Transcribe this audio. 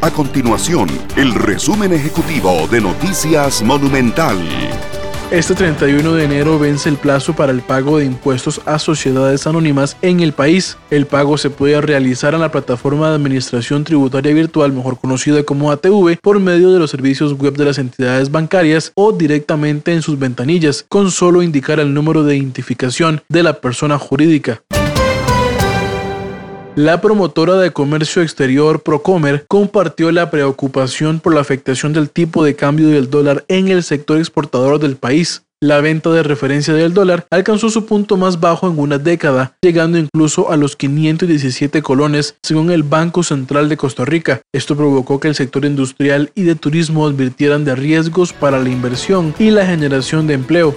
A continuación, el resumen ejecutivo de Noticias Monumental. Este 31 de enero vence el plazo para el pago de impuestos a sociedades anónimas en el país. El pago se puede realizar en la plataforma de administración tributaria virtual, mejor conocida como ATV, por medio de los servicios web de las entidades bancarias o directamente en sus ventanillas, con solo indicar el número de identificación de la persona jurídica. La promotora de comercio exterior Procomer compartió la preocupación por la afectación del tipo de cambio del dólar en el sector exportador del país. La venta de referencia del dólar alcanzó su punto más bajo en una década, llegando incluso a los 517 colones, según el Banco Central de Costa Rica. Esto provocó que el sector industrial y de turismo advirtieran de riesgos para la inversión y la generación de empleo.